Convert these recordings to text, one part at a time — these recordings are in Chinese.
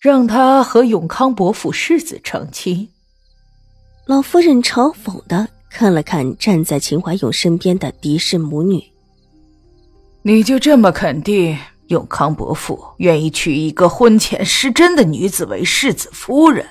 让他和永康伯府世子成亲。老夫人嘲讽的看了看站在秦怀勇身边的狄氏母女。你就这么肯定永康伯父愿意娶一个婚前失贞的女子为世子夫人？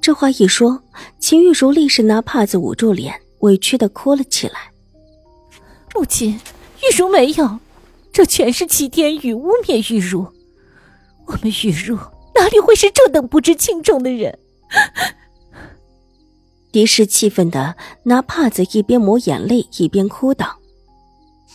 这话一说，秦玉茹立时拿帕子捂住脸，委屈的哭了起来。母亲，玉茹没有，这全是齐天宇污蔑玉茹。我们雨若哪里会是这等不知轻重的人？狄氏气愤的拿帕子一边抹眼泪一边哭道：“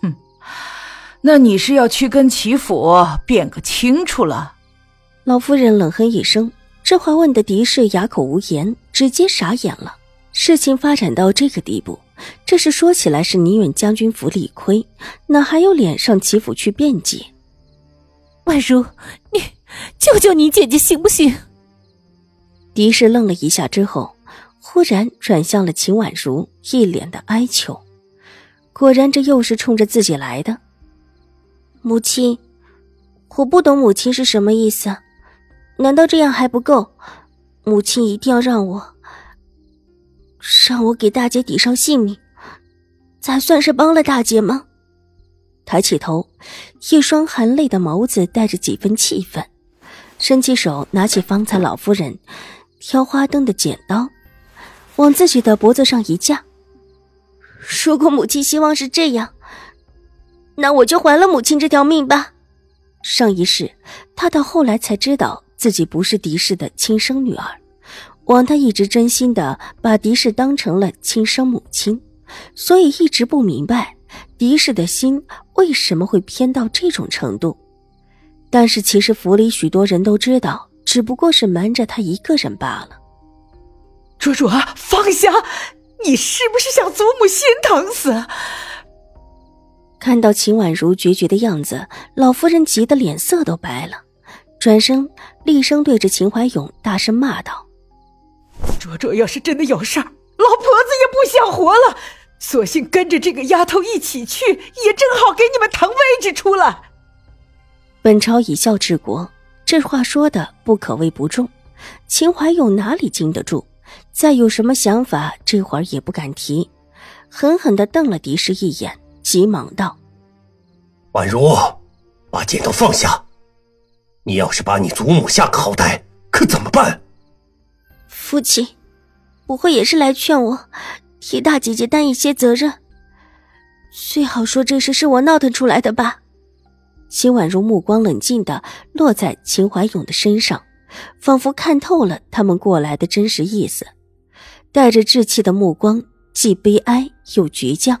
哼，那你是要去跟齐府辩个清楚了？”老夫人冷哼一声，这话问的狄氏哑口无言，直接傻眼了。事情发展到这个地步，这事说起来是宁远将军府理亏，哪还有脸上齐府去辩解？婉如，你救救你姐姐行不行？狄氏愣了一下之后，忽然转向了秦婉如，一脸的哀求。果然，这又是冲着自己来的。母亲，我不懂母亲是什么意思？难道这样还不够？母亲一定要让我，让我给大姐抵上性命，才算是帮了大姐吗？抬起头，一双含泪的眸子带着几分气愤，伸起手拿起方才老夫人挑花灯的剪刀，往自己的脖子上一架。如果母亲希望是这样，那我就还了母亲这条命吧。上一世，他到后来才知道自己不是狄氏的亲生女儿，枉他一直真心的把狄氏当成了亲生母亲，所以一直不明白。狄氏的心为什么会偏到这种程度？但是其实府里许多人都知道，只不过是瞒着他一个人罢了。卓卓，放下！你是不是想祖母心疼死？看到秦婉如决绝的样子，老夫人急得脸色都白了，转身厉声对着秦怀勇大声骂道：“卓卓要是真的有事儿，老婆子也不想活了。”索性跟着这个丫头一起去，也正好给你们腾位置出来。本朝以孝治国，这话说的不可谓不重。秦怀勇哪里经得住？再有什么想法，这会儿也不敢提，狠狠的瞪了狄氏一眼，急忙道：“婉如，把剪刀放下！你要是把你祖母下个好歹，可怎么办？”父亲，不会也是来劝我？替大姐姐担一些责任，最好说这事是我闹腾出来的吧。秦婉如目光冷静的落在秦怀勇的身上，仿佛看透了他们过来的真实意思，带着稚气的目光，既悲哀又倔强。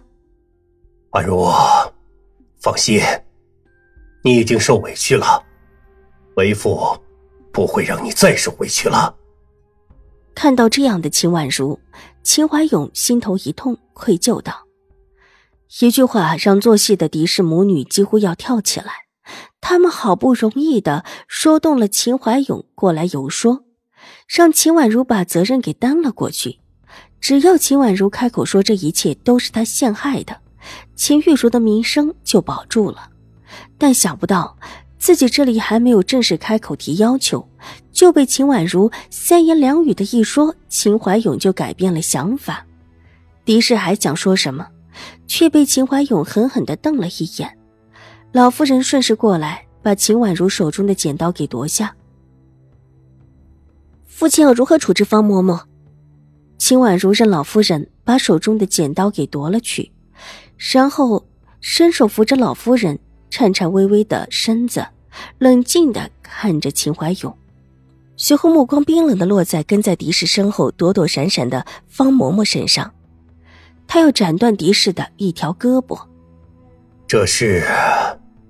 婉如，放心，你已经受委屈了，为父不会让你再受委屈了。看到这样的秦婉如。秦怀勇心头一痛，愧疚道：“一句话让做戏的狄氏母女几乎要跳起来。他们好不容易的说动了秦怀勇过来游说，让秦婉如把责任给担了过去。只要秦婉如开口说这一切都是他陷害的，秦玉茹的名声就保住了。但想不到。”自己这里还没有正式开口提要求，就被秦婉如三言两语的一说，秦怀勇就改变了想法。狄氏还想说什么，却被秦怀勇狠狠的瞪了一眼。老夫人顺势过来，把秦婉如手中的剪刀给夺下。父亲要如何处置方嬷嬷？秦婉如让老夫人把手中的剪刀给夺了去，然后伸手扶着老夫人。颤颤巍巍的身子，冷静的看着秦怀勇，随后目光冰冷的落在跟在狄氏身后躲躲闪闪的方嬷嬷身上。他要斩断狄氏的一条胳膊。这事，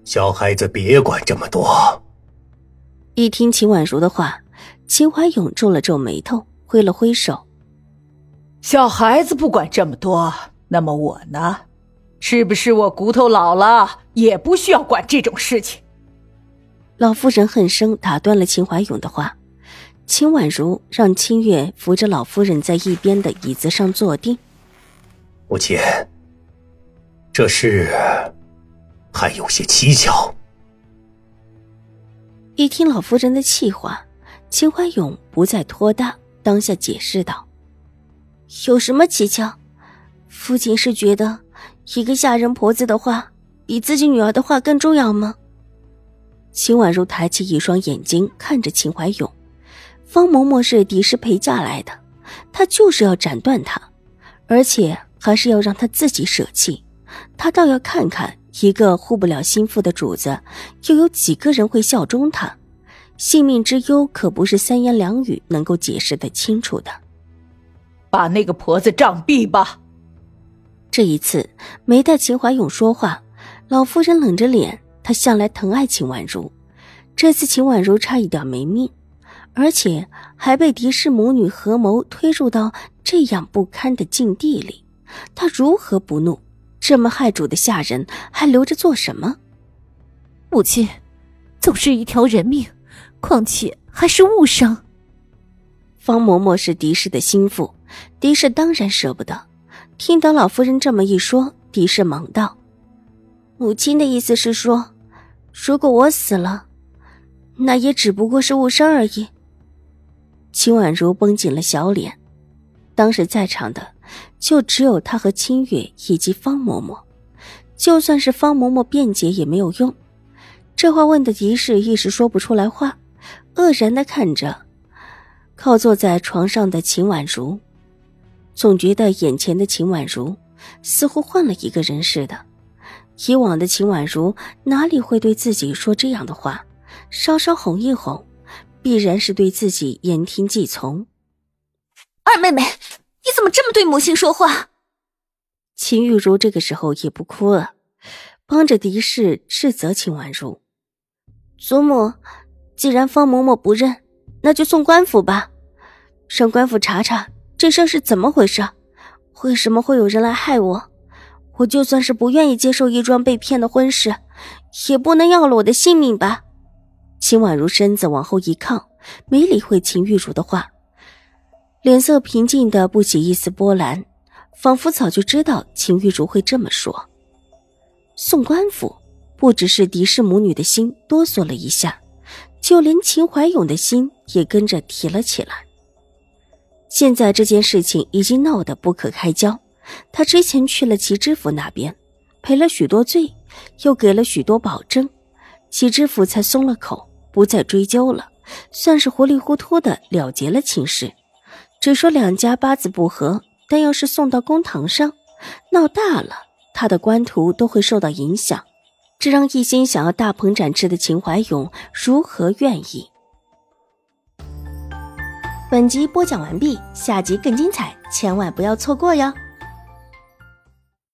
小孩子别管这么多。一听秦婉如的话，秦怀勇皱了皱眉头，挥了挥手：“小孩子不管这么多，那么我呢？是不是我骨头老了，也不需要管这种事情？”老妇人恨声打断了秦怀勇的话。秦婉如让清月扶着老夫人在一边的椅子上坐定。母亲，这事还有些蹊跷。一听老夫人的气话，秦怀勇不再拖沓，当下解释道：“有什么蹊跷？父亲是觉得一个下人婆子的话比自己女儿的话更重要吗？”秦婉如抬起一双眼睛看着秦怀勇。方嬷嬷是狄氏陪嫁来的，她就是要斩断她，而且还是要让她自己舍弃。她倒要看看，一个护不了心腹的主子，又有几个人会效忠他？性命之忧可不是三言两语能够解释的清楚的。把那个婆子杖毙吧！这一次没带秦怀勇说话，老夫人冷着脸，她向来疼爱秦婉如，这次秦婉如差一点没命。而且还被狄氏母女合谋推入到这样不堪的境地里，他如何不怒？这么害主的下人还留着做什么？母亲，总是一条人命，况且还是误伤。方嬷嬷是狄氏的心腹，狄氏当然舍不得。听到老夫人这么一说，狄氏忙道：“母亲的意思是说，如果我死了，那也只不过是误伤而已。”秦婉如绷紧了小脸，当时在场的就只有她和清月以及方嬷嬷，就算是方嬷嬷辩解也没有用。这话问的狄氏一时说不出来话，愕然的看着靠坐在床上的秦婉如，总觉得眼前的秦婉如似乎换了一个人似的。以往的秦婉如哪里会对自己说这样的话？稍稍哄一哄。必然是对自己言听计从。二妹妹，你怎么这么对母亲说话？秦玉茹这个时候也不哭了，帮着狄氏斥责秦婉如：“祖母，既然方嬷嬷不认，那就送官府吧，让官府查查这事是怎么回事，为什么会有人来害我？我就算是不愿意接受一桩被骗的婚事，也不能要了我的性命吧。”秦婉如身子往后一靠，没理会秦玉茹的话，脸色平静的不起一丝波澜，仿佛早就知道秦玉茹会这么说。送官府，不只是狄氏母女的心哆嗦了一下，就连秦怀勇的心也跟着提了起来。现在这件事情已经闹得不可开交，他之前去了齐知府那边，赔了许多罪，又给了许多保证，齐知府才松了口。不再追究了，算是糊里糊涂的了结了亲事。只说两家八字不合，但要是送到公堂上，闹大了，他的官途都会受到影响。这让一心想要大鹏展翅的秦怀勇如何愿意？本集播讲完毕，下集更精彩，千万不要错过哟！